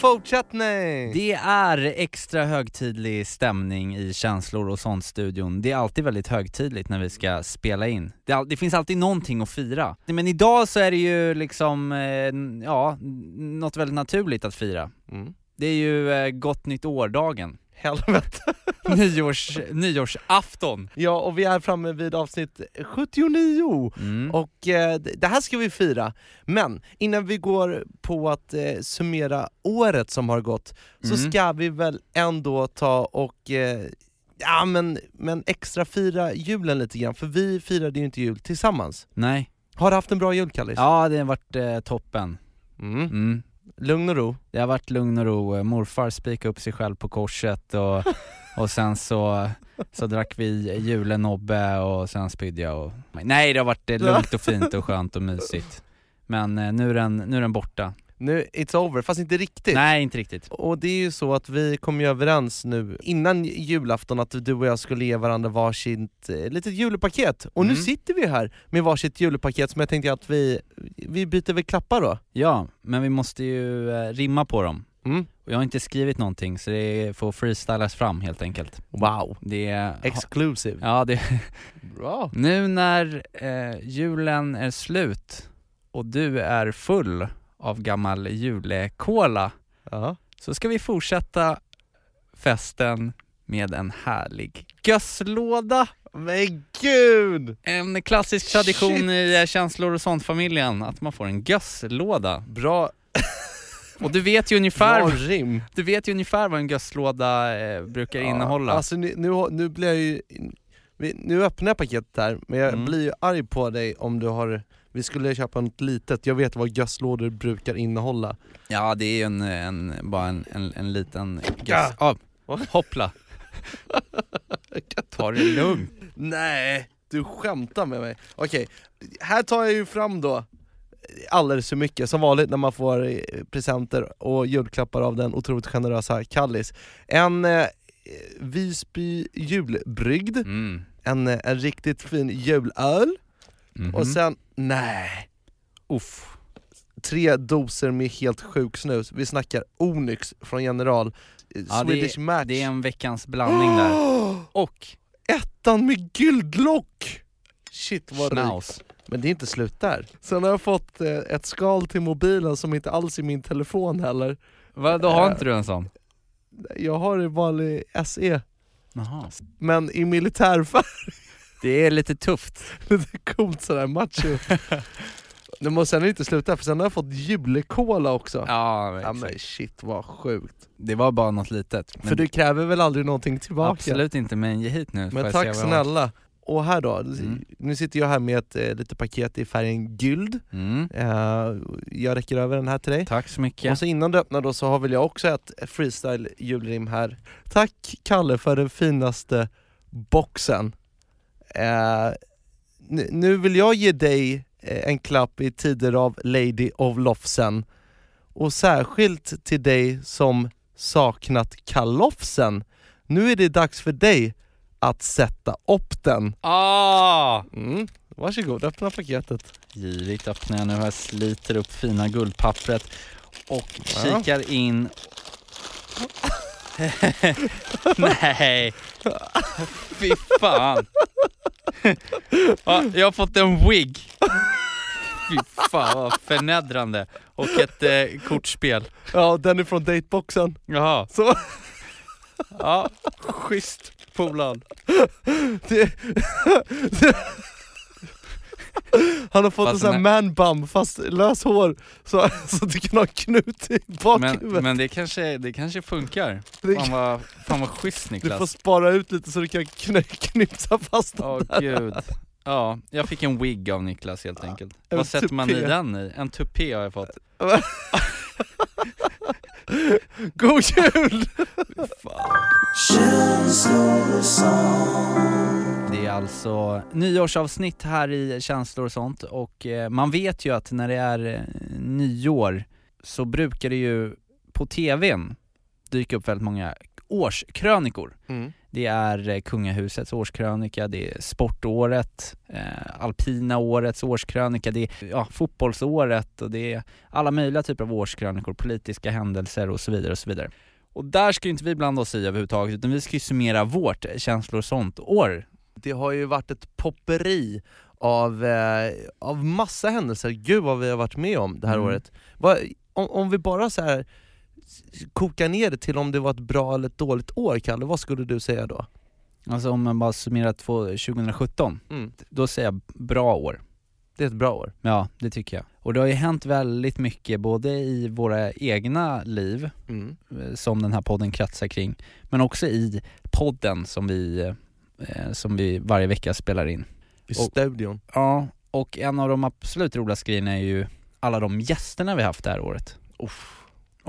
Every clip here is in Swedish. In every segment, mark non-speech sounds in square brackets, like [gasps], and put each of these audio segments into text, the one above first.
Go fortsättning! Det är extra högtidlig stämning i känslor och sånt studion. Det är alltid väldigt högtidligt när vi ska spela in. Det, all, det finns alltid någonting att fira. Men idag så är det ju liksom, eh, ja, något väldigt naturligt att fira. Mm. Det är ju eh, gott nytt år-dagen. Helvete. [laughs] Nyårs, nyårsafton. Ja, och vi är framme vid avsnitt 79 Mm. och eh, det här ska vi fira. Men innan vi går på att eh, summera året som har gått så Mm. ska vi väl ändå ta och eh, ja men, men extra fira julen lite grann, för vi firade ju inte jul tillsammans. Nej. Har du haft en bra jul Kallis? Ja, det har varit eh, toppen. Mm. Mm. Lugn och ro? Det har varit lugn och ro. Morfar spikade upp sig själv på korset och, och sen så, så drack vi julenobbe och sen spydde jag och... Nej det har varit lugnt och fint och skönt och mysigt. Men eh, nu är den, nu är den borta. Nu, it's over, fast inte riktigt. Nej inte riktigt. Och det är ju så att vi kom ju överens nu innan julafton att du och jag skulle ge varandra varsitt eh, litet julepaket. Och nu Mm. sitter vi här med varsitt julepaket som jag tänkte att vi, vi byter väl klappar då. Ja, men vi måste ju eh, rimma på dem. Mm. Och jag har inte skrivit någonting så det får freestylas fram helt enkelt. Wow, Det är... exclusive. Ja, det, Bra. Nu när eh, julen är slut och du är full av gammal julekola Ja. så ska vi fortsätta festen med en härlig gösslåda. Men gud! En klassisk tradition Shit. i eh, känslor och sånt-familjen, att man får en gösslåda. Bra, [laughs] Och du vet ju ungefär, rim. du vet ju ungefär vad en gösslåda eh, brukar innehålla. Ja, alltså nu, nu, nu blir jag ju... Nu öppnar jag paketet här, men jag Mm. blir ju arg på dig om du har... Vi skulle köpa något litet, jag vet vad gösslådor brukar innehålla. Ja det är ju en, en, bara en, en, en liten Ja. göss... Ah, hoppla! [laughs] Ta det lugnt. Nej, du skämtar med mig. Okej, här tar jag ju fram då alldeles för mycket, som vanligt när man får eh, presenter och julklappar av den otroligt generösa Kallis. En eh, Visby julbrygd, Mm. en, eh, en riktigt fin julöl, Mhm. och sen, nej, Uff. tre doser med helt sjuk snus. Vi snackar Onyx från General, eh, Ja, det, Swedish Match. det är en veckans blandning där. [gasps] Och Ettan med guldlock! Shit vad schnauz. Men det är inte slut där. Sen har jag fått eh, ett skal till mobilen som inte alls är min telefon heller. Vad, då har Eh. inte du en sån? Jag har en vanlig SE, Jaha. men i militärfärg. Det är lite tufft. [laughs] Lite coolt sådär, macho. [laughs] Det måste sen inte sluta för sen har jag fått julekola också. Ja, Ja, men shit vad sjukt. Det var bara något litet. Men För du kräver väl aldrig någonting tillbaka? Absolut inte, men ge hit nu. Men tack snälla. Och här då, Mm. nu sitter jag här med ett eh, litet paket i färgen guld. Mm. Eh, jag räcker över den här till dig. Tack så mycket. Och så innan du öppnar då så har väl jag också ett freestyle julrim här. Tack Kalle för den finaste boxen. Eh, nu- vill jag ge dig eh, en klapp i tider av Lady of Lofsen. Och särskilt till dig som saknat kalofsen. Nu är det dags för dig att sätta upp den. Ah! Mm. Varsågod, öppna paketet. Girigt öppnar jag nu här, sliter upp fina guldpappret och Ja. kikar in. [laughs] [laughs] Nej, fy fan. Ja, jag har fått en wig. Fy fan vad förnedrande. Och ett eh, kortspel. Ja, den är från dateboxen. Jaha, Så ja, schysst polad. [laughs] Han har fått Fast en sån här den man bum fast lös hår så, [laughs] så du kan ha knut i Men, bakhuvudet. men det, kanske, det kanske funkar. Det- Fan vad, fan vad schysst Du Niklas. får spara ut lite så du kan kny, knipsa fast den Åh där. gud. Ja, jag fick en wig av Niklas helt enkelt. en Vad sätter man i tupé. den i? En tupé har jag fått. [laughs] God jul! Det är alltså nyårsavsnitt här i känslor och sånt och eh, man vet ju att när det är eh, nyår så brukar det ju på tvn dyka upp väldigt många årskrönikor. Mm det är eh, kungahusets årskrönika, det är sportåret, eh, alpina årets årskrönika, det är ja, fotbollsåret och det är alla möjliga typer av årskrönikor, politiska händelser och så vidare och så vidare. Och där ska ju inte vi blanda oss i överhuvudtaget utan vi ska ju summera vårt känslor och sånt-år. Det har ju varit ett popperi av, eh, av massa händelser, gud vad vi har varit med om det här Mm. året. Vad, om, om vi bara så här kokar ner det till om det var ett bra eller ett dåligt år, Kalle, vad skulle du säga då? Alltså om man bara summerar två- 2017, Mm. då säger jag bra år. Det är ett bra år. Ja, det tycker jag. Och det har ju hänt väldigt mycket både i våra egna liv, Mm. eh, som den här podden kretsar kring, men också i podden som vi, eh, som vi varje vecka spelar in. I Och- studion. Ja, och en av de absolut roligaste grejerna är ju alla de gästerna vi haft det här året. Uff.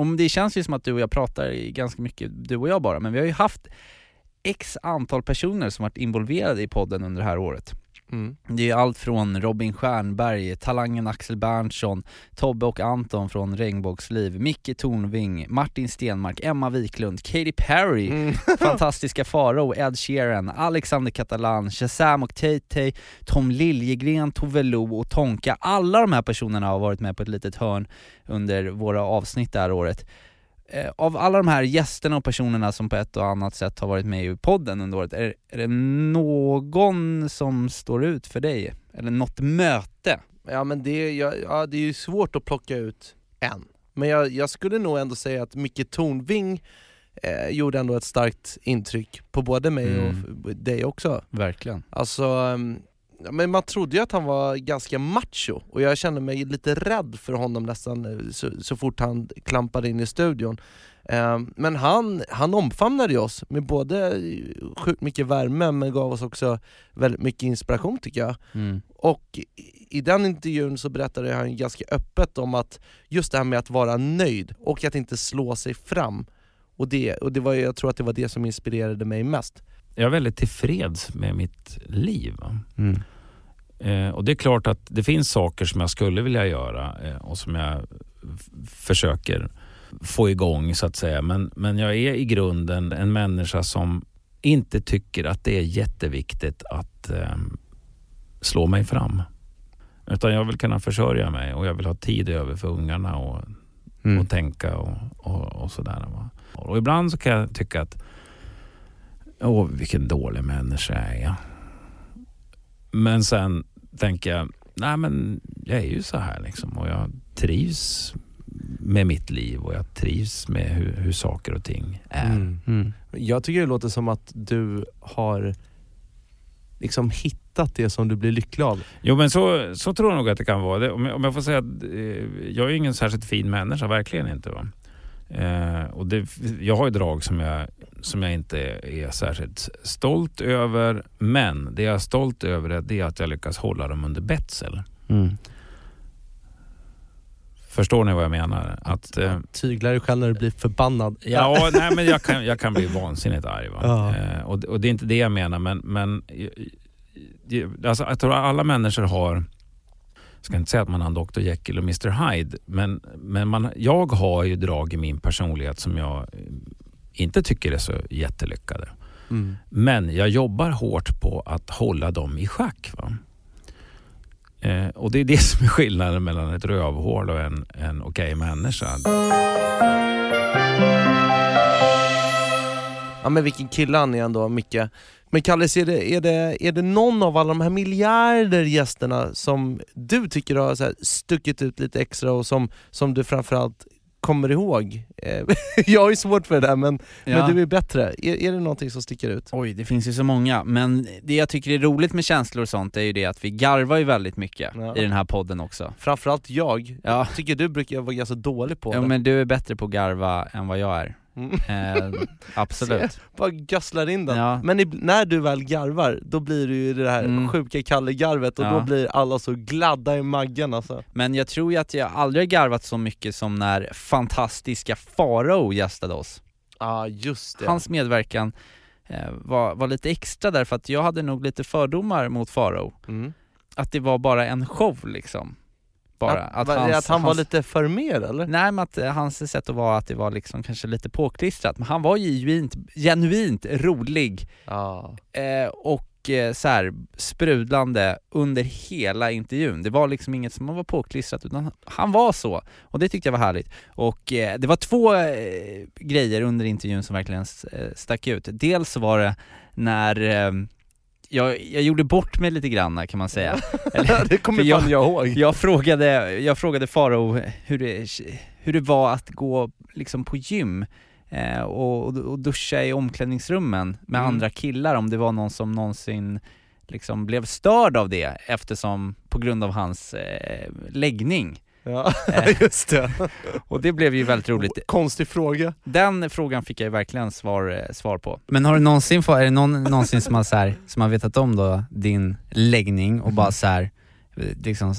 Om det känns ju som att du och jag pratar ganska mycket, du och jag bara, men vi har ju haft x antal personer som varit involverade i podden under det här året. Mm. Det är allt från Robin Stjernberg, talangen Axel Berntsson, Tobbe och Anton från Regnbågsliv, Micke Tornving, Martin Stenmark, Emma Wiklund, Katy Perry, Mm. [laughs] [laughs] fantastiska Farao, Ed Sheeran, Alexander Catalan, Shazam och Tay-Tay, Tom Liljegren, Tove Lo och Tonka. Alla de här personerna har varit med på ett litet hörn under våra avsnitt det här året. Eh, Av alla de här gästerna och personerna som på ett och annat sätt har varit med i podden under året, är, är det någon som står ut för dig? Eller något möte? Ja men det, är- ja, ja, det är ju svårt att plocka ut en. Men jag, jag skulle nog ändå säga att Micke Tornving eh, gjorde ändå ett starkt intryck på både mig och Mm. f- dig också. Verkligen. Alltså, ehm, men man trodde ju att han var ganska macho och jag kände mig lite rädd för honom nästan eh, så, så fort han klampade in i studion. Ehm, Men han, han omfamnade oss med både sjukt mycket värme men gav oss också väldigt mycket inspiration tycker jag. Mm. Och i- den intervjun så berättade han ganska öppet om att just det här med att vara nöjd och att inte slå sig fram. Och, det, och det var, jag tror att det var det som inspirerade mig mest. Jag är väldigt tillfreds med mitt liv. va. Eh, och det är klart att det finns saker som jag skulle vilja göra eh, och som jag försöker få igång så att säga. Men, men jag är i grunden en människa som inte tycker att det är jätteviktigt att eh, slå mig fram. Utan jag vill kunna försörja mig och jag vill ha tid över för ungarna och, och tänka och, och, och sådär. Va? Och ibland så kan jag tycka att åh vilken dålig människa är jag. Men sen tänker jag, nej men jag är ju så här liksom och jag trivs med mitt liv och jag trivs med hur, hur saker och ting är. Mm. Jag tycker det låter som att du har liksom hittat det som du blir lycklig av. Jo men så, så tror jag nog att det kan vara. Det, om, jag, om jag får säga att eh, jag är ingen särskilt fin människa, verkligen inte. Va? Eh, och det, jag har ju drag som jag, som jag inte är särskilt stolt över. Men det jag är stolt över är, det är att jag lyckas hålla dem under betsel. Mm. Förstår ni vad jag menar? Att, eh, Tyglar dig själv när du blir förbannad. Ja, nej, men jag kan, jag kan bli vansinnigt arg. Va? Ja. Eh, och, och det är inte det jag menar, men, men eh, alltså, jag tror att alla människor har, jag ska inte säga att man har en Dr Jekyll och Mr Hyde, men, men man, jag har ju drag i min personlighet som jag eh, inte tycker är så jättelyckade. Mm. Men jag jobbar hårt på att hålla dem i schack. Eh, och det är det [laughs] som är skillnaden mellan ett rövhål och en, en okej människa. Ja men vilken kille han är ändå, Micke. Men Kallis, är det, är, det, är det någon av alla de här miljarder gästerna som du tycker har så här stuckit ut lite extra och som, som du framförallt kommer ihåg? Eh, [laughs] jag har ju svårt för det där men, Ja. men du är bättre. Är, är det någonting som sticker ut? Oj, det finns ju så många, men det jag tycker är roligt med känslor och sånt är ju det att vi garvar ju väldigt mycket Ja. i den här podden också. Framförallt jag. Ja. Jag tycker du brukar vara ganska dålig på Ja det. men du är bättre på att garva än vad jag är. [laughs] Mm. Eh, absolut. Bara gödslar in den. Ja. Men när du väl garvar, då blir det ju det här Mm. sjuka Kalle-garvet och Ja. då blir alla så gladda i maggen alltså. Men jag tror ju att jag aldrig har garvat så mycket som när fantastiska Farao gästade oss. Ja just det. Hans medverkan eh, var, var lite extra därför att jag hade nog lite fördomar mot Farao. Mm. Att det var bara en show liksom. Bara. Att, var, att han var lite för mer eller? Nej men att eh, hans sätt att vara, att det var liksom kanske lite påklistrat, men han var genuint, genuint rolig Ja. eh, och eh, så här, sprudlande under hela intervjun. Det var liksom inget som var påklistrat utan han var så, och det tyckte jag var härligt. Och eh, det var två eh, grejer under intervjun som verkligen eh, stack ut. Dels var det när eh, jag, jag gjorde bort mig lite grann kan man säga. Eller- [laughs] det kommer jag- fan jag ihåg. jag frågade, jag frågade Farao hur det, hur det var att gå liksom på gym eh, och, och duscha i omklädningsrummen med Mm. andra killar, om det var någon som någonsin liksom blev störd av det eftersom, på grund av hans eh, läggning. Ja, Eh. [laughs] just det. Och det blev ju väldigt roligt. Konstig fråga. Den frågan fick jag ju verkligen svar, eh, svar på. Men har du någonsin, få- är det någon någonsin som har, så här, som har vetat om då din läggning och bara så här, eh, liksom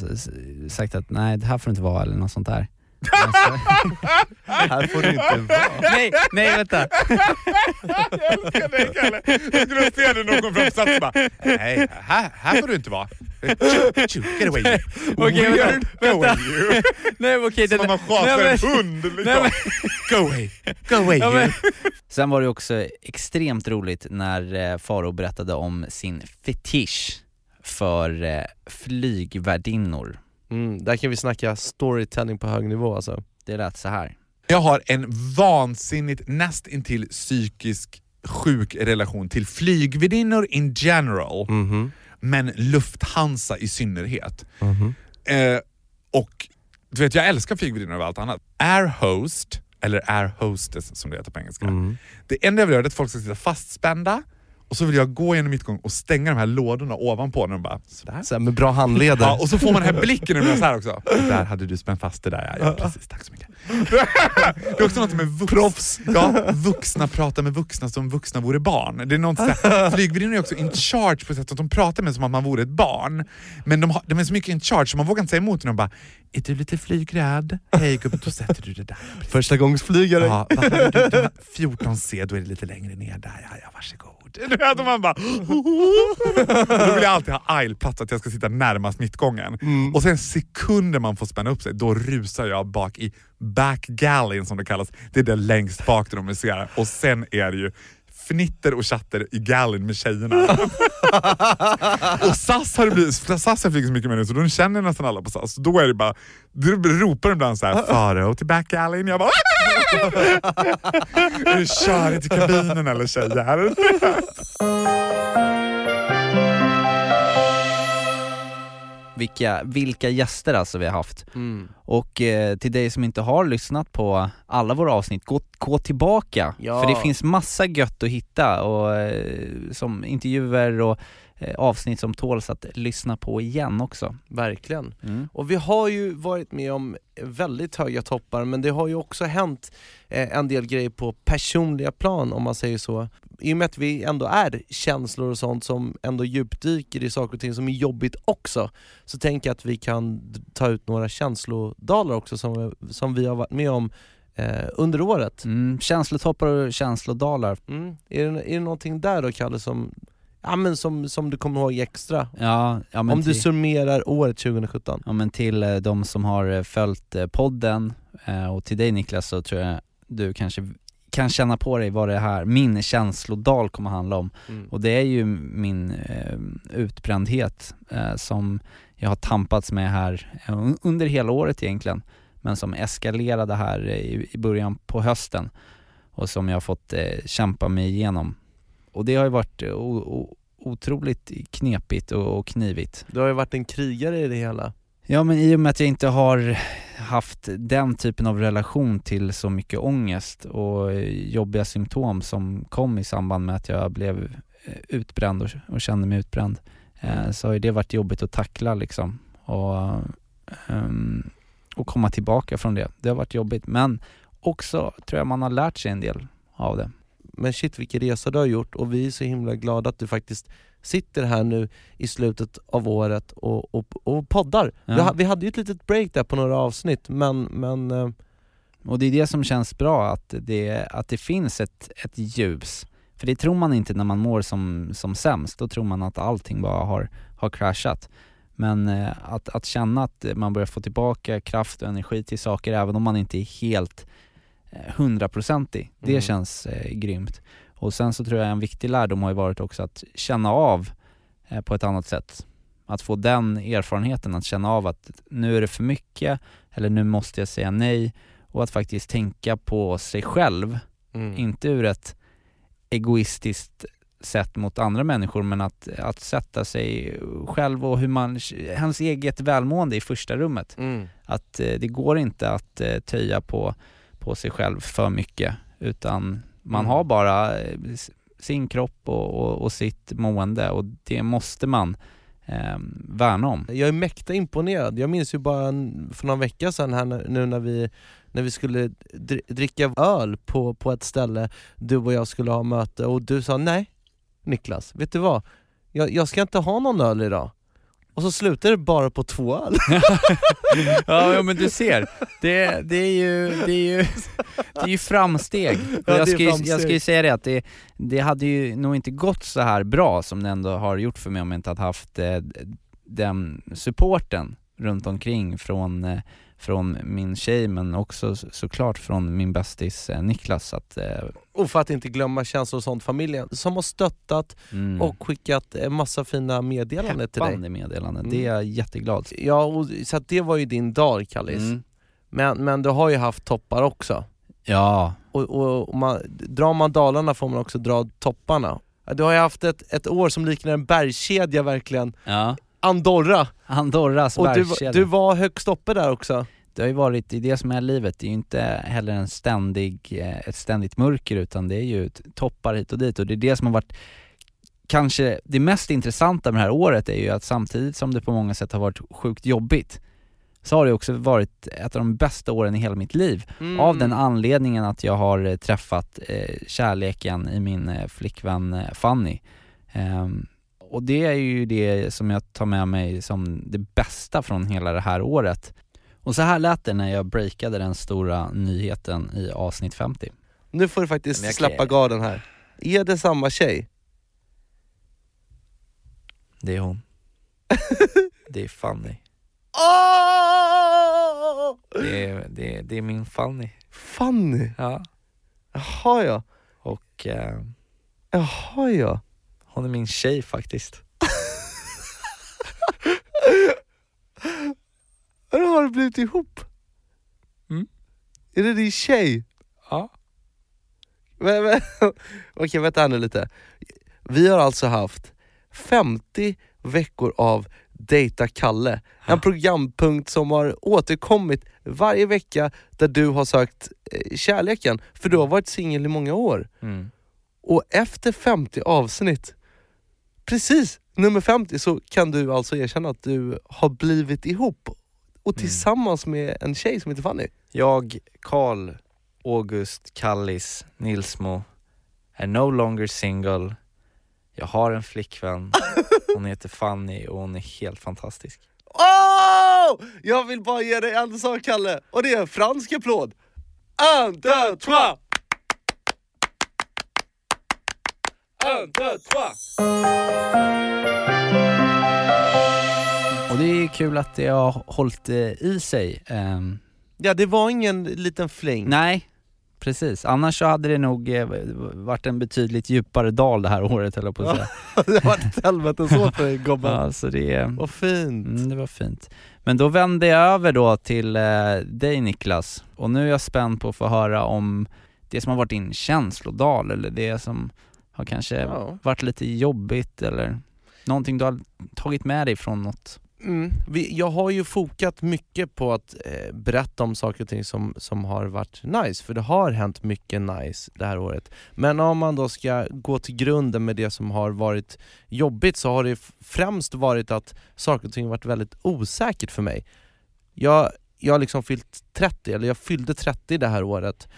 sagt att nej det här får inte vara eller något sånt där? Alltså, Här får du inte vara. nej, nej vänta. Jag älskar dig Kalle! Jag skulle se dig någon fram och bara Nej, här, här får du inte vara. Choo, choo, Get away you. Okej, vänta, Weird. Go away you. Nej okej, Som om man nej, schasar men- en hund liksom. nej, men- Go away, go away Ja, you. men- Sen var det också extremt roligt när eh, Faro berättade om sin fetisch för eh, flygvärdinnor. Mm, där kan vi snacka storytelling på hög nivå alltså. Det lät så här. Jag har en vansinnigt nästintill psykisk sjuk relation till flygvärdinnor in general, Mhm. men Lufthansa i synnerhet. Mhm. Eh, och du vet, jag älskar flygvärdinnor över allt annat. Air host, eller air hostess som det heter på engelska. Mm. Det enda jag vill göra är att folk ska sitta fastspända och så vill jag gå genom mittgång och stänga de här lådorna ovanpå när de bara sådär. Så med bra handleder. Ja, och så får man den här blicken när de så här också. Där hade du spänt fast det där ja. ja precis, tack så mycket. [laughs] Det är också något med vux, Proffs. Ja, vuxna pratar med vuxna som vuxna vore barn. Det är något sådär, är också in charge på sätt att de pratar med som att man vore ett barn. Men de, har, de är så mycket in charge så man vågar inte säga emot när de bara Är du lite flygrädd? Hej gubben, då sätter du det där. Första gångs flygare. Ja, vad hade du? du har 14C, då är det lite längre ner där. Ja, ja varsågod. Du vet, och man bara... Då vill jag alltid ha aisleplats, att jag ska sitta närmast mittgången. Mm. Och sen sekunder man får spänna upp sig, då rusar jag bak i back galleyn som det kallas. Det är där längst bak där de museer. Och sen är det ju fnitter och chatter i galleyn med tjejerna. [laughs] och SAS har det blivit, SAS har flugit så mycket med nu så då känner jag nästan alla på SAS. Då är det bara, då ropar de ibland såhär Farao till back galleyn. Jag bara Är det körigt i kabinen eller tjejer? Vilka, vilka gäster alltså vi har haft. Mm. Och eh, till dig som inte har lyssnat på alla våra avsnitt, gå, gå tillbaka. Ja. För det finns massa gött att hitta och eh, som intervjuer och eh, avsnitt som tåls att lyssna på igen också. Verkligen. Mm. Och vi har ju varit med om väldigt höga toppar men det har ju också hänt eh, en del grejer på personliga plan om man säger så. I och med att vi ändå är känslor och sånt som ändå djupdyker i saker och ting som är jobbigt också så tänker jag att vi kan ta ut några känslodalar också som, som vi har varit med om eh, under året. Mm, känslotoppar och känslodalar. Mm. Är, det, är det någonting där då Kalle som, ja, men som, som du kommer ihåg extra? Ja, ja, om du till- summerar året 2017? Ja men till eh, de som har eh, följt eh, podden eh, och till dig Niklas så tror jag du kanske kan känna på dig vad det här, min känslodal kommer handla om. Mm. Och det är ju min eh, utbrändhet eh, som jag har tampats med här eh, un- under hela året egentligen. Men som eskalerade här i, början på hösten och som jag har fått eh, kämpa mig igenom. Och det har ju varit eh, otroligt knepigt och, knivigt. Du har ju varit en krigare i det hela. Ja men i och med att jag inte har haft den typen av relation till så mycket ångest och jobbiga symptom som kom i samband med att jag blev utbränd och, och kände mig utbränd så har ju det varit jobbigt att tackla liksom och, ehm, och komma tillbaka från det. Det har varit jobbigt men också tror jag man har lärt sig en del av det. Men shit vilken resa du har gjort och vi är så himla glada att du faktiskt sitter här nu i slutet av året och, och, och poddar. Ja. Vi hade ju ett litet break där på några avsnitt men, men eh, Och det är det som känns bra, att det, att det finns ett, ett ljus. För det tror man inte när man mår som, som sämst, då tror man att allting bara har, har kraschat. Men eh, att, att känna att man börjar få tillbaka kraft och energi till saker även om man inte är helt eh, hundraprocentig, det Mm. känns eh, grymt. Och sen så tror jag en viktig lärdom har ju varit också att känna av eh, på ett annat sätt. Att få den erfarenheten, att känna av att nu är det för mycket eller nu måste jag säga nej och att faktiskt tänka på sig själv, Mm. inte ur ett egoistiskt sätt mot andra människor men att, att sätta sig själv och hur man, hans eget välmående i första rummet. Mm. Att eh, det går inte att eh, töja på, på sig själv för mycket utan man Mm. har bara eh, sin kropp och, och, och sitt mående och det måste man eh, värna om. Jag är mäkta imponerad. Jag minns ju bara för någon vecka sedan här nu när vi, när vi skulle dricka öl på, på ett ställe, du och jag skulle ha möte och du sa nej Niklas, vet du vad? Jag, jag ska inte ha någon öl idag. Och så slutade det bara på två öl. [laughs] ja, men du ser, det, det, är ju, det, är ju, det är ju framsteg. Ja, jag, ska ju, jag ska ju säga det att det, det hade ju nog inte gått så här bra som det ändå har gjort för mig om jag inte hade haft eh, den supporten runt omkring från, eh, från min tjej men också så- såklart från min bästis eh, Niklas. Att, eh, Och för att inte glömma känslor och sånt, familjen som har stöttat mm, och skickat en massa fina meddelanden till dig. meddelanden, Mm. det är jag jätteglad Ja, och, så det var ju din dag Kallis. Mm. Men, men du har ju haft toppar också. Ja, Och, och, och man, drar man dalarna får man också dra topparna. Du har ju haft ett, ett år som liknar en bergskedja verkligen. ja. Andorra! Andorras Och du, bergskedja. du var högst uppe där också. Det har ju varit, är det som är livet, det är ju inte heller en ständig, eh, ett ständigt mörker utan det är ju toppar hit och dit och det är det som har varit Kanske det mest intressanta med det här året är ju att samtidigt som det på många sätt har varit sjukt jobbigt så har det också varit ett av de bästa åren i hela mitt liv. Mm. Av den anledningen att jag har eh, träffat eh, kärleken i min eh, flickvän eh, Fanny. Ehm, och det är ju det som jag tar med mig som det bästa från hela det här året. Och så här lät det när jag breakade den stora nyheten i avsnitt 50. Nu får du faktiskt jag släppa kan- garden här. Är det samma tjej? Det är hon. [laughs] det är Fanny. Åh! Det är, det är, det är min Fanny. Fanny! Ja. Jaha ja, Och eh, jaha ja. hon är min tjej faktiskt. [laughs] Hur har du blivit ihop? Mm. Är det din tjej? Ja. Men, men, [laughs] okej, vänta nu lite. Vi har alltså haft 50 veckor av Dejta Kalle. En programpunkt som har återkommit varje vecka där du har sökt eh, kärleken. För du har varit singel i många år. Mm. Och efter 50 avsnitt, precis nummer 50, så kan du alltså erkänna att du har blivit ihop och Mm. tillsammans med en tjej som heter Fanny. Jag, Karl August Kallis Nilsmo, är no longer single. Jag har en flickvän, [laughs] hon heter Fanny och hon är helt fantastisk. Åh! Jag vill bara ge dig en sak Kalle, och det är en fransk applåd. Un, deux, trois! Un, deux, trois! Och det är kul att det har hållit eh, i sig. Ehm, Ja, det var ingen liten fling. nej, precis. Annars så hade det nog eh, varit en betydligt djupare dal det här året höll jag på att säga. [laughs] det var ett helvete så för dig gubben. Ja, så det, Vad fint. mm, det var fint. Men då vände jag över då till eh, dig Niklas, och nu är jag spänd på att få höra om det som har varit din känslodal eller det som har kanske Ja. varit lite jobbigt eller någonting du har tagit med dig från något. Mm. Vi, jag har ju fokat mycket på att eh, berätta om saker och ting som, som har varit nice, för det har hänt mycket nice det här året. Men om man då ska gå till grunden med det som har varit jobbigt så har det främst varit att saker och ting har varit väldigt osäkert för mig. Jag, jag har liksom fyllt 30, eller jag fyllde 30 det här året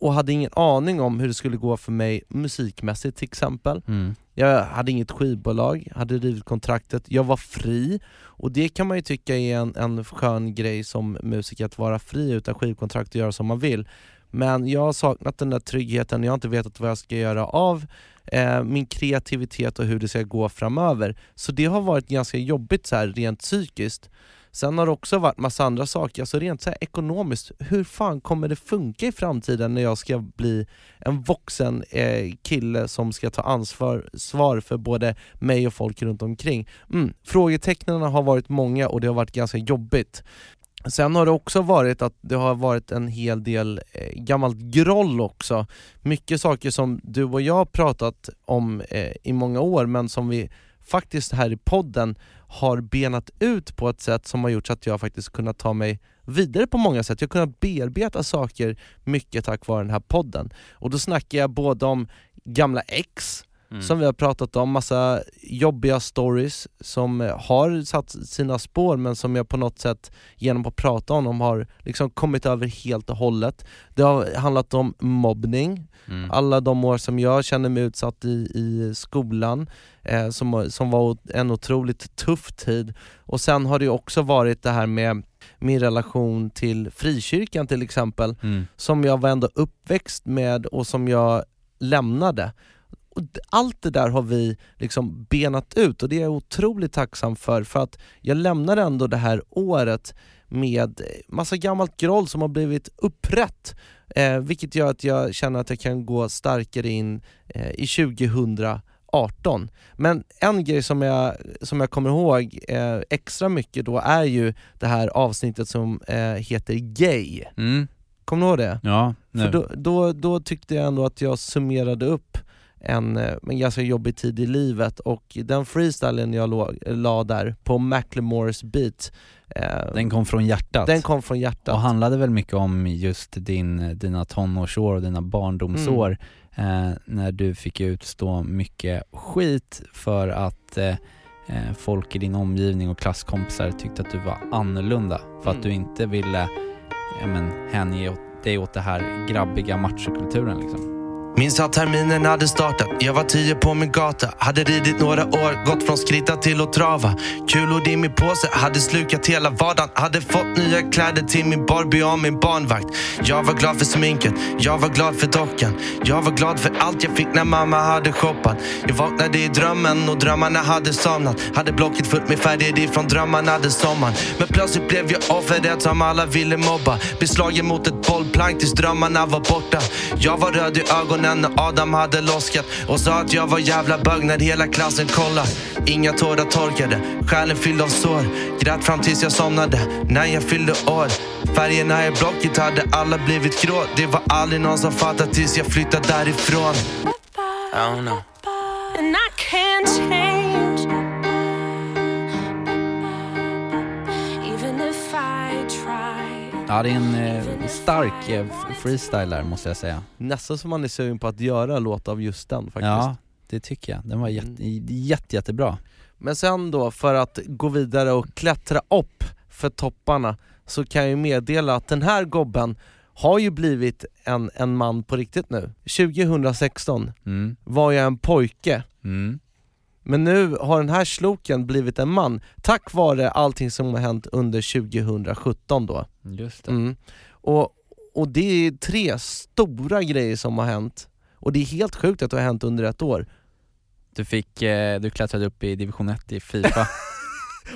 och hade ingen aning om hur det skulle gå för mig musikmässigt till exempel. Mm. Jag hade inget skivbolag, hade rivit kontraktet, jag var fri och det kan man ju tycka är en, en skön grej som musiker att vara fri utan skivkontrakt och göra som man vill. Men jag har saknat den där tryggheten, jag har inte vetat vad jag ska göra av eh, min kreativitet och hur det ska gå framöver. Så det har varit ganska jobbigt så här, rent psykiskt. Sen har det också varit massa andra saker, alltså rent så här ekonomiskt, hur fan kommer det funka i framtiden när jag ska bli en vuxen eh, kille som ska ta ansvar svar för både mig och folk runt omkring? Mm. Frågetecknen har varit många och det har varit ganska jobbigt. Sen har det också varit att det har varit en hel del eh, gammalt groll också. Mycket saker som du och jag har pratat om eh, i många år men som vi faktiskt här i podden har benat ut på ett sätt som har gjort så att jag faktiskt kunnat ta mig vidare på många sätt. Jag har kunnat bearbeta saker mycket tack vare den här podden. Och då snackar jag både om gamla ex, Mm. som vi har pratat om, massa jobbiga stories som har satt sina spår men som jag på något sätt genom att prata om dem har liksom kommit över helt och hållet. Det har handlat om mobbning, Mm. alla de år som jag känner mig utsatt i, i skolan, eh, som, som var en otroligt tuff tid. Och sen har det också varit det här med min relation till frikyrkan till exempel, Mm. som jag var ändå uppväxt med och som jag lämnade. Och allt det där har vi liksom benat ut och det är jag otroligt tacksam för, för att jag lämnade ändå det här året med massa gammalt groll som har blivit upprätt, eh, vilket gör att jag känner att jag kan gå starkare in eh, i 2018. Men en grej som jag, som jag kommer ihåg eh, extra mycket då är ju det här avsnittet som eh, heter Gay. Mm. Kommer du ihåg det? Ja, nu. För då, då, då tyckte jag ändå att jag summerade upp en, eh, en ganska jobbig tid i livet och den freestylen jag lå- la där på Macklemores beat, eh, Den kom från hjärtat. den kom från hjärtat. Och handlade väl mycket om just din, dina tonårsår och dina barndomsår eh, när du fick utstå mycket skit för att eh, eh, folk i din omgivning och klasskompisar tyckte att du var annorlunda för att Mm. du inte ville ja, men, hänge dig åt det här grabbiga machokulturen liksom. Minns att terminen hade startat, jag var tio på min gata. Hade ridit några år, gått från skritta till att trava. Kulor i min påse, hade slukat hela vardagen. Hade fått nya kläder till min Barbie och min barnvakt. Jag var glad för sminket, jag var glad för dockan. Jag var glad för allt jag fick när mamma hade shoppat. Jag vaknade i drömmen och drömmarna hade somnat. Hade blocket fullt med färger ifrån drömmarna den sommaren. Men plötsligt blev jag offret som alla ville mobba. Beslagen mot ett bollplank tills drömmarna var borta. Jag var röd i ögonen när Adam hade loskat och sa att jag var jävla bög när hela klassen kollade. Inga tårar torkade, själen fylld av sår. Grät fram tills jag somnade när jag fyllde år. Färgerna i blocket hade alla blivit grå. Det var aldrig någon som fattade tills jag flyttade därifrån. I don't know. and I can't change. Ja, det är en eh, stark eh, freestyle där måste jag säga. Nästan som man är sugen på att göra en låt av just den faktiskt. Ja, det tycker jag. Den var jätte, jätte, jättebra. Men sen då, för att gå vidare och klättra upp för topparna, så kan jag ju meddela att den här gobben har ju blivit en, en man på riktigt nu. 2016 Mm. var jag en pojke, Mm. Men nu har den här sloken blivit en man, tack vare allting som har hänt under 2017 då. Just det. Mm. Och, och det är tre stora grejer som har hänt, och det är helt sjukt att det har hänt under ett år. Du fick, eh, du klättrade upp i division 1 i Fifa.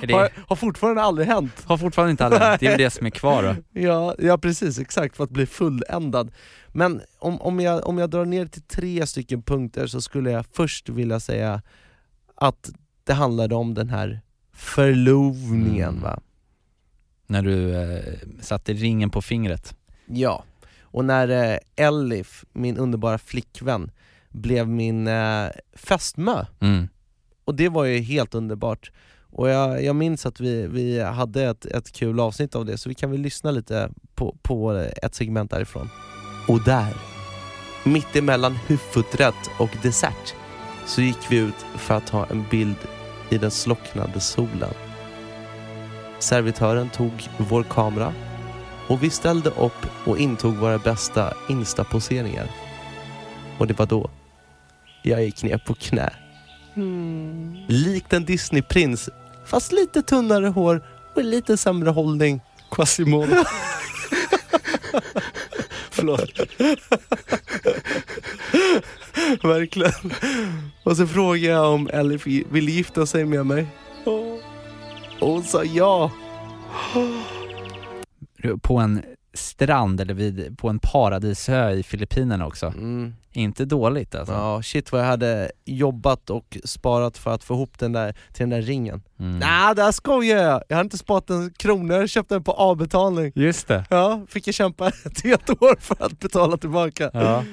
Det [laughs] Har, har fortfarande aldrig hänt. har fortfarande inte alla hänt. det är det som är kvar då. [laughs] Ja, ja precis, exakt, för att bli fulländad. Men om, om, jag, om jag drar ner till tre stycken punkter så skulle jag först vilja säga att det handlade om den här förlovningen Mm. va? När du eh, satte ringen på fingret. Ja, och när eh, Elif, min underbara flickvän, blev min eh, fästmö, Mm. och det var ju helt underbart. Och jag, jag minns att vi, vi hade ett, ett kul avsnitt av det, så vi kan väl lyssna lite på, på ett segment därifrån. Och där, mitt emellan huvudrätt och dessert, så gick vi ut för att ta en bild i den slocknade solen. Servitören tog vår kamera och vi ställde upp och intog våra bästa instaposeringar. Och det var då jag gick ner på knä. Likt en Disneyprins, fast lite tunnare hår och lite sämre hållning. Quasimodo. [laughs] förlåt. [laughs] [laughs] Verkligen. Och så frågade jag om Ellie ville gifta sig med mig. Och hon sa ja. På en strand eller vid, på en paradisö i Filippinerna också. Mm. Inte dåligt alltså. Ja, shit vad jag hade jobbat och sparat för att få ihop den där till den där ringen. Mm. Nej, där skojar jag! Jag hade inte sparat en krona, jag köpte den på avbetalning. Just det. Ja, fick jag kämpa [laughs] ett helt år för att betala tillbaka. Ja.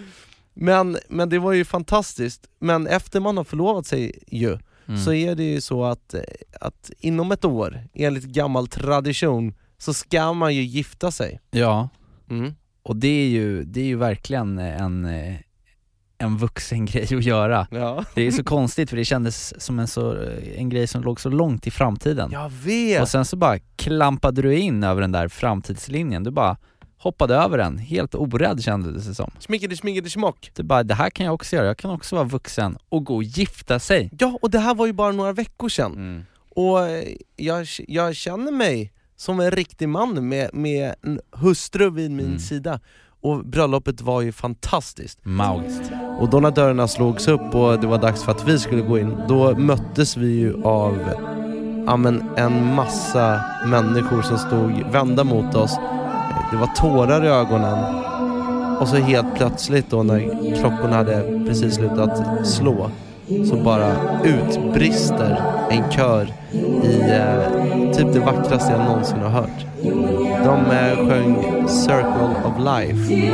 Men, men det var ju fantastiskt. Men efter man har förlovat sig ju, Mm. så är det ju så att, eh, att inom ett år, enligt gammal tradition, så ska man ju gifta sig. ja, Mm. och det är ju, det är ju verkligen en, eh, en vuxen [laughs] grej att göra. Ja. Det är så konstigt för det kändes som en, så, en grej som låg så långt i framtiden. Jag vet! Och sen så bara klampade du in över den där framtidslinjen, du bara hoppade över den, helt orädd kändes det som. Smickety smickety smock. Du bara, det här kan jag också göra, jag kan också vara vuxen och gå och gifta sig. Ja, och det här var ju bara några veckor sedan. Mm. Och eh, jag, jag känner mig som en riktig man med, med en hustru vid min Mm. sida. Och bröllopet var ju fantastiskt. Magiskt. Och då när dörrarna slogs upp och det var dags för att vi skulle gå in, då möttes vi ju av ja, men en massa människor som stod vända mot oss. Det var tårar i ögonen. Och så helt plötsligt då när klockorna hade precis slutat slå så bara utbrister en kör i eh, typ det vackraste jag någonsin har hört. De eh, sjöng Circle of Life.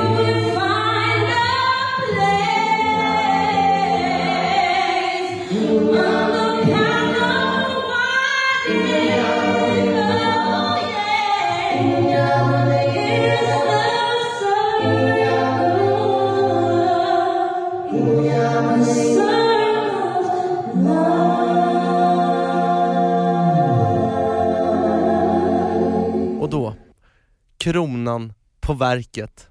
Kronan på verket.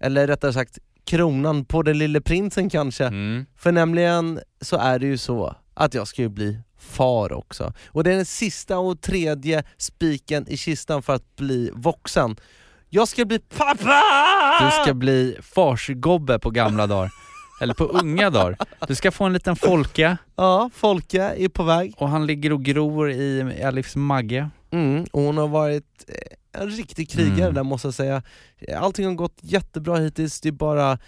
Eller rättare sagt, kronan på den lille prinsen kanske. Mm. För nämligen så är det ju så att jag ska ju bli far också. Och det är den sista och tredje spiken i kistan för att bli vuxen. Jag ska bli pappa! Du ska bli farsgobbe på gamla dagar. [laughs] Eller på unga dagar. Du ska få en liten Folke Ja, Folke är på väg. och han ligger och gror i Elifs magge. Mm, och hon har varit eh, en riktig krigare Mm. där måste jag säga. Allting har gått jättebra hittills, det är bara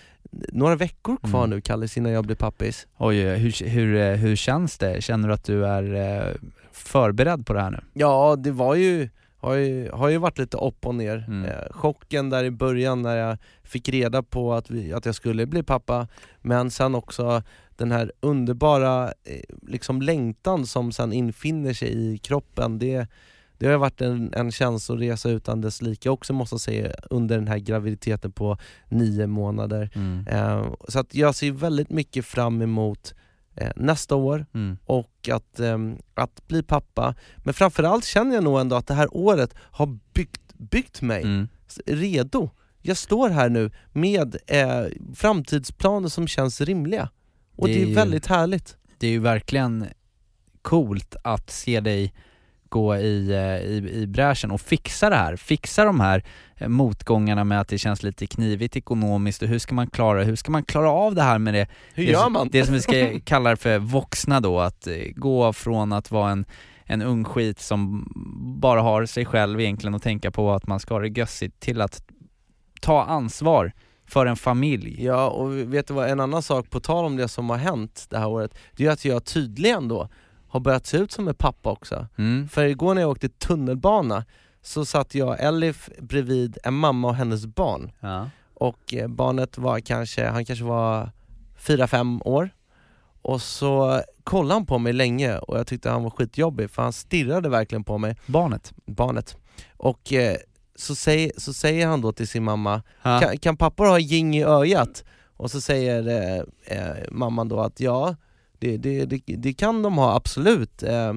några veckor kvar Mm. nu Kallis innan jag blir pappis. Oj, hur, hur, hur känns det? Känner du att du är eh, förberedd på det här nu? Ja, det var ju, har ju, har ju varit lite upp och ner. Mm. Eh, chocken där i början när jag fick reda på att, vi, att jag skulle bli pappa, men sen också den här underbara eh, liksom längtan som sen infinner sig i kroppen. Det, det har varit en, en känsloresa utan dess like också måste jag säga under den här graviditeten på nio månader. Mm. Eh, så att jag ser väldigt mycket fram emot eh, nästa år Mm. och att, ehm, att bli pappa. Men framförallt känner jag nog ändå att det här året har byggt, byggt mig Mm. redo. Jag står här nu med eh, framtidsplaner som känns rimliga. Och Det det är är, ju- väldigt härligt. Det är ju verkligen coolt att se dig gå i, eh, i, i bräschen och fixa det här. Fixa de här eh, motgångarna med att det känns lite knivigt ekonomiskt och hur ska man klara det? Hur ska man klara av det här med det? Hur det, gör som- man? Det som vi ska [laughs] kalla det för vuxna då, att eh, gå från att vara en, en ung skit som bara har sig själv egentligen och tänka på att man ska ha det gössigt till att ta ansvar för en familj. Ja, och vet du vad, en annan sak på tal om det som har hänt det här året, det är att jag tydligen då har börjat se ut som en pappa också. Mm. För igår när jag åkte tunnelbana så satt jag Elif bredvid en mamma och hennes barn. Ja. och eh, barnet var kanske, han kanske var 4-5 år och så kollade han på mig länge och jag tyckte han var skitjobbig för han stirrade verkligen på mig, Barnet. barnet. Och eh, så, säger, så säger han då till sin mamma, kan, kan pappor ha ging i ögat? Och så säger eh, eh, mamman då att ja, det, det, det, det kan de ha absolut. Eh,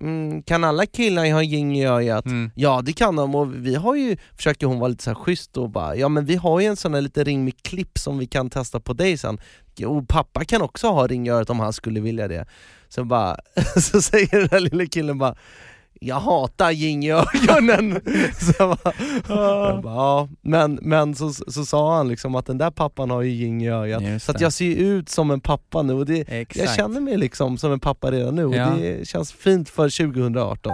mm, kan alla killar ha ging i ögat? Mm. Ja det kan de och vi har ju, försöker hon vara lite så här schysst och bara, ja men vi har ju en sån här liten ring med klipp som vi kan testa på dig sen. Och pappa kan också ha ring i örat om han skulle vilja det. Så bara, [laughs] så säger den här lilla killen bara, jag hatar yin i ögonen. så jag bara, jag bara, ja. Men, men så, så sa han liksom att den där pappan har ju yin i ögat, så att jag ser ut som en pappa nu och det, Exakt. jag känner mig liksom som en pappa redan nu och Ja. det känns fint för 2018.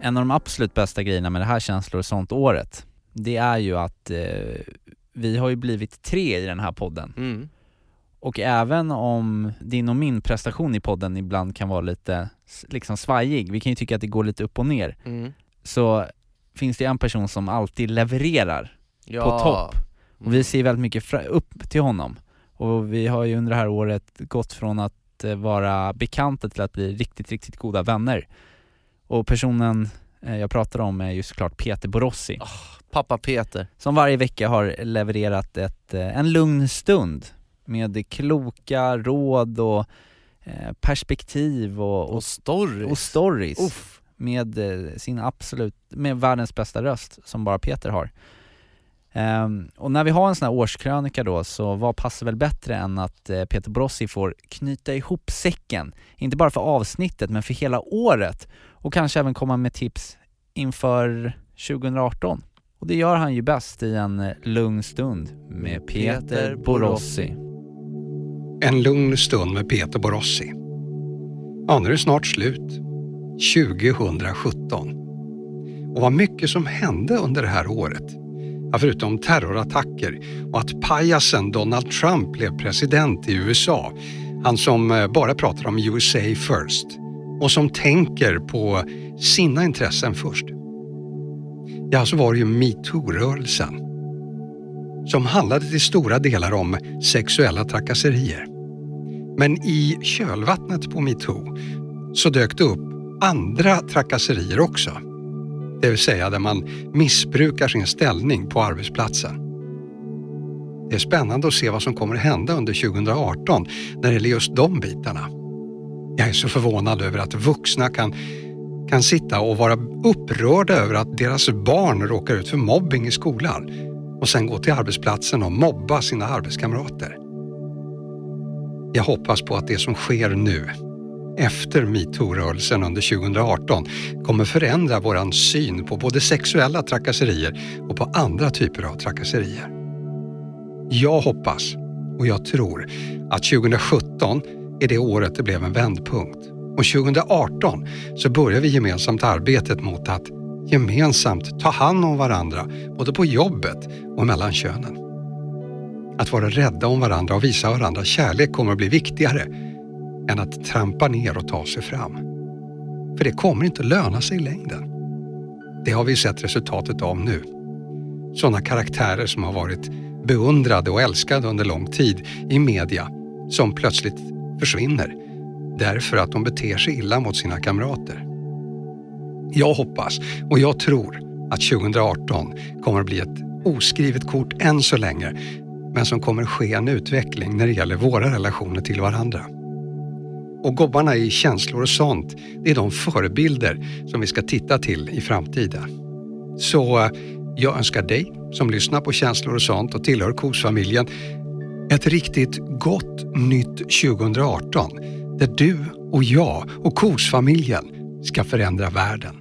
En av de absolut bästa grejerna med det här känslor och sånt året, det är ju att eh, vi har ju blivit tre i den här podden. Mm. Och även om din och min prestation i podden ibland kan vara lite liksom svajig, vi kan ju tycka att det går lite upp och ner, Mm. så finns det en person som alltid levererar Ja. på topp. Och vi ser väldigt mycket upp till honom. Och vi har ju under det här året gått från att eh, vara bekanta till att bli riktigt, riktigt goda vänner. Och personen eh, jag pratar om är ju såklart Peter Borossi, Pappa Peter. som varje vecka har levererat ett, eh, en lugn stund med kloka råd och eh, perspektiv och, och, Och story. och stories Uff. med eh, sin absolut, med världens bästa röst som bara Peter har. Ehm, och när vi har en sån här årskrönika då, så vad passar väl bättre än att eh, Peter Brossi får knyta ihop säcken, inte bara för avsnittet men för hela året och kanske även komma med tips inför 2018. Och det gör han ju bäst i en lugn stund med Peter Peter Borossi. En lugn stund med Peter Borossi. Ja, nu är det snart slut. 2017. Och vad mycket som hände under det här året. Ja, förutom terrorattacker och att pajasen Donald Trump blev president i USA. Han som eh, bara pratar om USA first och som tänker på sina intressen först. Ja, så var det ju metoo-rörelsen som handlade till stora delar om sexuella trakasserier. Men i kölvattnet på metoo så dök det upp andra trakasserier också. Det vill säga där man missbrukar sin ställning på arbetsplatsen. Det är spännande att se vad som kommer att hända under 2018 när det gäller just de bitarna. Jag är så förvånad över att vuxna kan, kan sitta och vara upprörda över att deras barn råkar ut för mobbing i skolan och sen gå till arbetsplatsen och mobba sina arbetskamrater. Jag hoppas på att det som sker nu, efter metoo-rörelsen under 2018, kommer förändra våran syn på både sexuella trakasserier och på andra typer av trakasserier. Jag hoppas och jag tror att 2017 är det året det blev en vändpunkt. Och 2018 så börjar vi gemensamt arbetet mot att gemensamt ta hand om varandra, både på jobbet och mellan könen. Att vara rädda om varandra och visa varandra kärlek kommer att bli viktigare än att trampa ner och ta sig fram. För det kommer inte att löna sig i längden. Det har vi sett resultatet av nu. Sådana karaktärer som har varit beundrade och älskade under lång tid i media som plötsligt försvinner därför att de beter sig illa mot sina kamrater. Jag hoppas och jag tror att 2018 kommer att bli ett oskrivet kort än så länge men som kommer ske en utveckling när det gäller våra relationer till varandra. Och gobbarna i känslor och sånt, det är de förebilder som vi ska titta till i framtiden. Så eh, jag önskar dig som lyssnar på känslor och sånt och tillhör KOS-familjen ett riktigt gott nytt 2018 där du och jag och KOS-familjen ska förändra världen.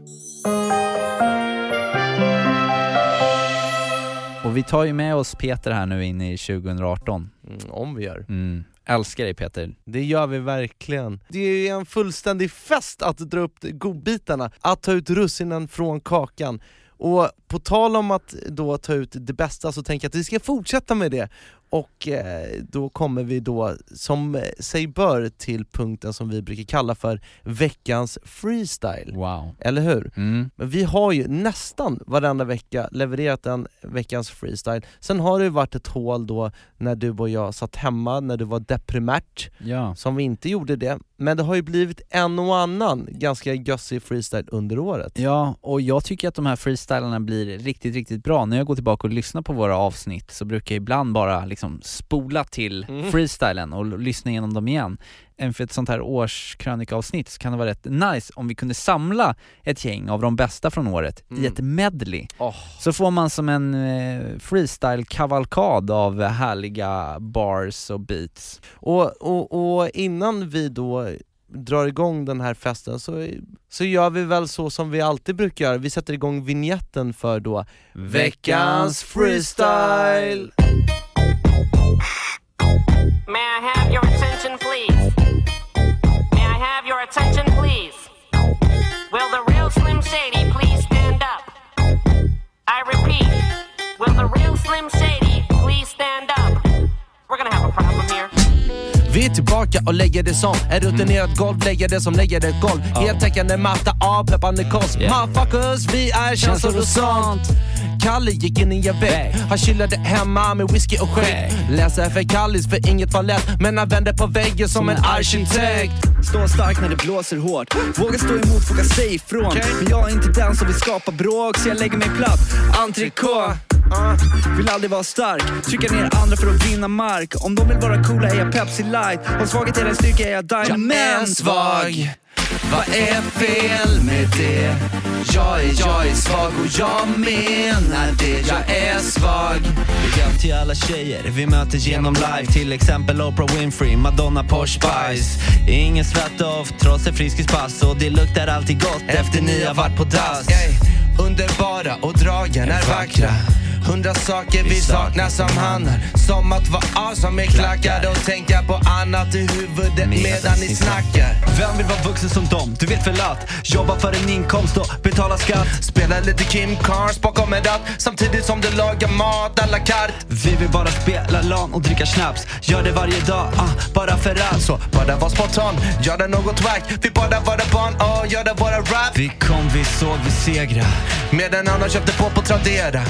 Och vi tar ju med oss Peter här nu in i 2018. Mm, om vi gör. Mm. Älskar dig Peter. Det gör vi verkligen. Det är en fullständig fest att dra upp godbitarna, att ta ut russinen från kakan. Och på tal om att då ta ut det bästa så tänker jag att vi ska fortsätta med det. Och eh, då kommer vi då, som eh, sig bör, till punkten som vi brukar kalla för veckans freestyle. Wow. Eller hur? Mm. Men vi har ju nästan varenda vecka levererat en veckans freestyle. Sen har det ju varit ett hål då när du och jag satt hemma, när du var deprimärt, Ja. som vi inte gjorde det. Men det har ju blivit en och annan ganska gössig freestyle under året. Ja, och jag tycker att de här freestylarna blir riktigt, riktigt bra. När jag går tillbaka och lyssnar på våra avsnitt så brukar jag ibland bara liksom liksom spola till Mm. freestylen och lyssna igenom dem igen. Än för ett sånt här årskrönikaavsnitt så kan det vara rätt nice om vi kunde samla ett gäng av de bästa från året i Mm. ett medley. Åh. Så får man som en eh, freestyle-kavalkad av härliga bars och beats. Och, och, och innan vi då drar igång den här festen så, så gör vi väl så som vi alltid brukar göra, vi sätter igång vignetten för då Veckans freestyle! May I have your attention, please? May I have your attention, please? Will the real Slim Shady please stand up? I repeat, will the real Slim Shady please stand up? We're gonna have a problem here. Vi är tillbaka och lägger det som en rutinerat golv, lägger det som lägger ett golv. Heltäckande matta, avpeppande kost. Yeah. Motherfuckers, vi är känslor och sånt. Kalle gick in i en vägg, han chillade hemma med whisky och skägg. Läser för Kallis för inget var lätt, men han vände på väggen som en arkitekt. Stå stark när det blåser hårt Våga stå emot, våga säga ifrån Men jag är inte den som vill skapa bråk Så jag lägger mig platt, entrecote uh, Vill aldrig vara stark Trycka ner andra för att vinna mark. Om de vill vara coola är jag Pepsi light. Har svaghet är en styrka är jag Jag är diamond svag, vad är fel med det? Jag är, jag är svag och jag menar det. Jag är svag. Big till alla tjejer vi möter genom live. Till exempel Oprah Winfrey, Madonna, Posh Spice. Ingen svettdoft trots ett friskispass Och det luktar alltid gott efter ni har varit på dass. Underbara och dragen är vackra Hundra saker vi saknar som handlar Som att vara awesome med klackar och tänka på annat i huvudet medan ni snackar. Vem vill vara vuxen som dem? Du vet väl att jobba för en inkomst och betala skatt. Spela lite Kim Carnes bakom en ratt Samtidigt som du lagar mat à la carte. Vi vill bara spela LAN och dricka snaps. Gör det varje dag, ah, bara för att. Så bara var spontan, göra något wack. Vi bara vara barn och göra våra rap. Vi kom, vi såg, vi segra Med en annan köpte på på Tradera.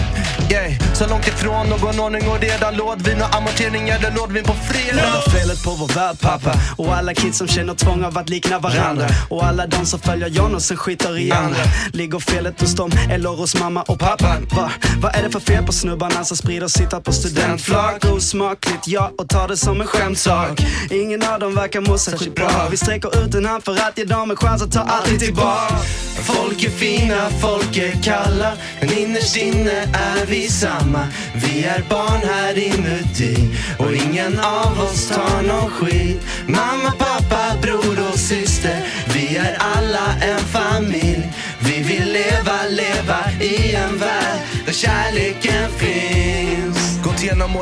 Yeah. Så långt ifrån någon ordning och reda Lådvin och amorteringar, det lådvin på fredag. Lämna felet på vår värld pappa. Och alla kids som känner tvång av att likna varandra. Och alla de som följer John och sen skiter i andra. Ligger felet hos dem eller hos mamma och pappa? Va? Vad är det för fel på snubbarna som sprider sitta på studentflak? Osmakligt ja, och tar det som en skämtsak. Ingen av dem verkar må särskilt bra. Vi sträcker ut en hand för att ge dem en chans att ta allting tillbaka. Folk är fina, folk är kalla. Men innerst inne är vi samma Vi är barn här inuti Och ingen av oss tar någon skit. Mamma, pappa, bror och syster Vi är alla en familj.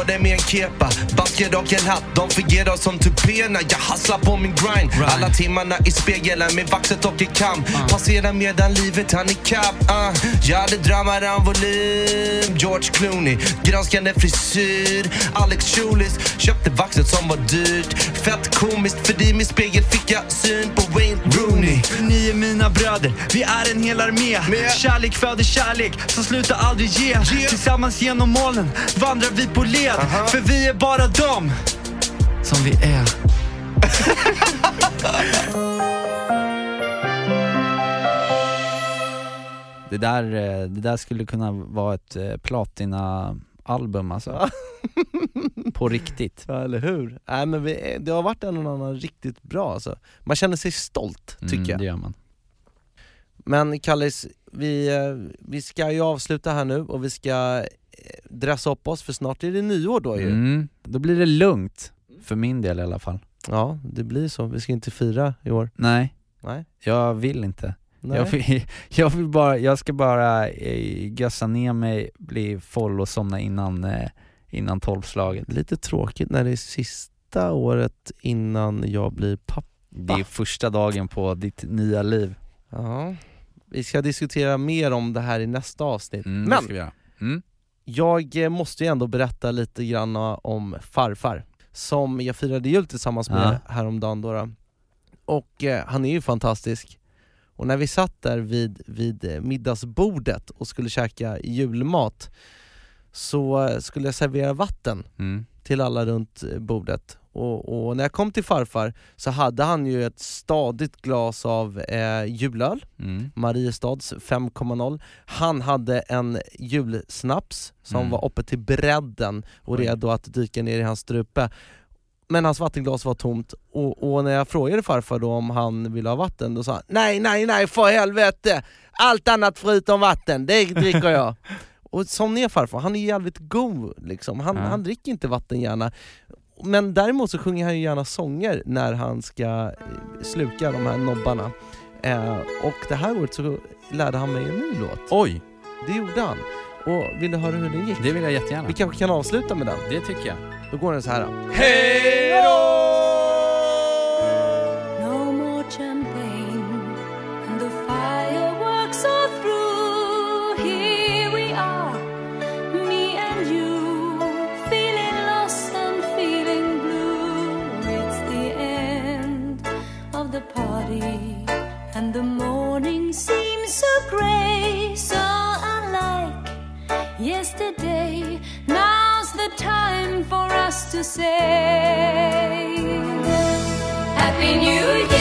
Åren med en kepa, basker och en hatt De fungerar som tupéerna, jag hasslar på min grind. Alla timmarna i spegeln med vaxet och i kam. Passerar medan livet hann ikapp uh. Jag hade drömmar om volym. George Clooney, granskande frisyr. Alex Schulis, köpte vaxet som var dyrt. Fett komiskt för i min spegel fick jag syn på Wayne Rooney. Ni är mina bröder, vi är en hel armé. Med. Kärlek föder kärlek som slutar aldrig ge. Tillsammans genom molnen vandrar vi på led För vi är bara dem som vi är [laughs] Det där, eh, det där skulle kunna vara ett eh, platina-album alltså. [laughs] På riktigt. Ja eller hur? Nej men vi, det har varit en och annan riktigt bra alltså. Man känner sig stolt tycker Mm, jag. det gör man. Men Kallis, vi, eh, vi ska ju avsluta här nu och vi ska dressa upp oss för snart är det nyår då ju. Mm. Då blir det lugnt. För min del i alla fall. Ja, det blir så. Vi ska inte fira i år. Nej, Nej. jag vill inte. Nej. Jag, vill, [laughs] jag, vill bara, jag ska bara eh, gössa ner mig, bli full och somna innan, eh, innan tolvslaget. Lite tråkigt när det är sista året innan jag blir pappa. Det är första dagen på ditt nya liv. Ja. Vi ska diskutera mer om det här i nästa avsnitt. Mm, Men. Mm. Jag eh, måste ju ändå berätta lite grann om farfar, som jag firade jul tillsammans med häromdagen då. då. Och eh, han är ju fantastisk. Och när vi satt där vid, vid eh, middagsbordet och skulle käka julmat så eh, skulle jag servera vatten Mm. till alla runt bordet. Och, och när jag kom till farfar så hade han ju ett stadigt glas av eh, julöl, Mm. Mariestads 5,0. Han hade en julsnaps som Mm. var uppe till bredden och Oj. redo att dyka ner i hans strupe. Men hans vattenglas var tomt och, och när jag frågade farfar då om han ville ha vatten, då sa han Nej, nej, nej för helvete! Allt annat förutom vatten, det dricker jag! [laughs] och som är farfar, han är jävligt god liksom. han, Ja. han dricker inte vatten gärna. Men däremot så sjunger han ju gärna sånger när han ska eh, sluka de här nobbarna. Eh, och det här året så lärde han mig en ny låt. Oj, Det gjorde han. Och vill du höra hur den gick? det vill jag jättegärna. Vi kanske kan avsluta med den. Det tycker jag. Då går den så här. No morning seems so grey, so unlike yesterday. Now's the time for us to say. Happy New Year,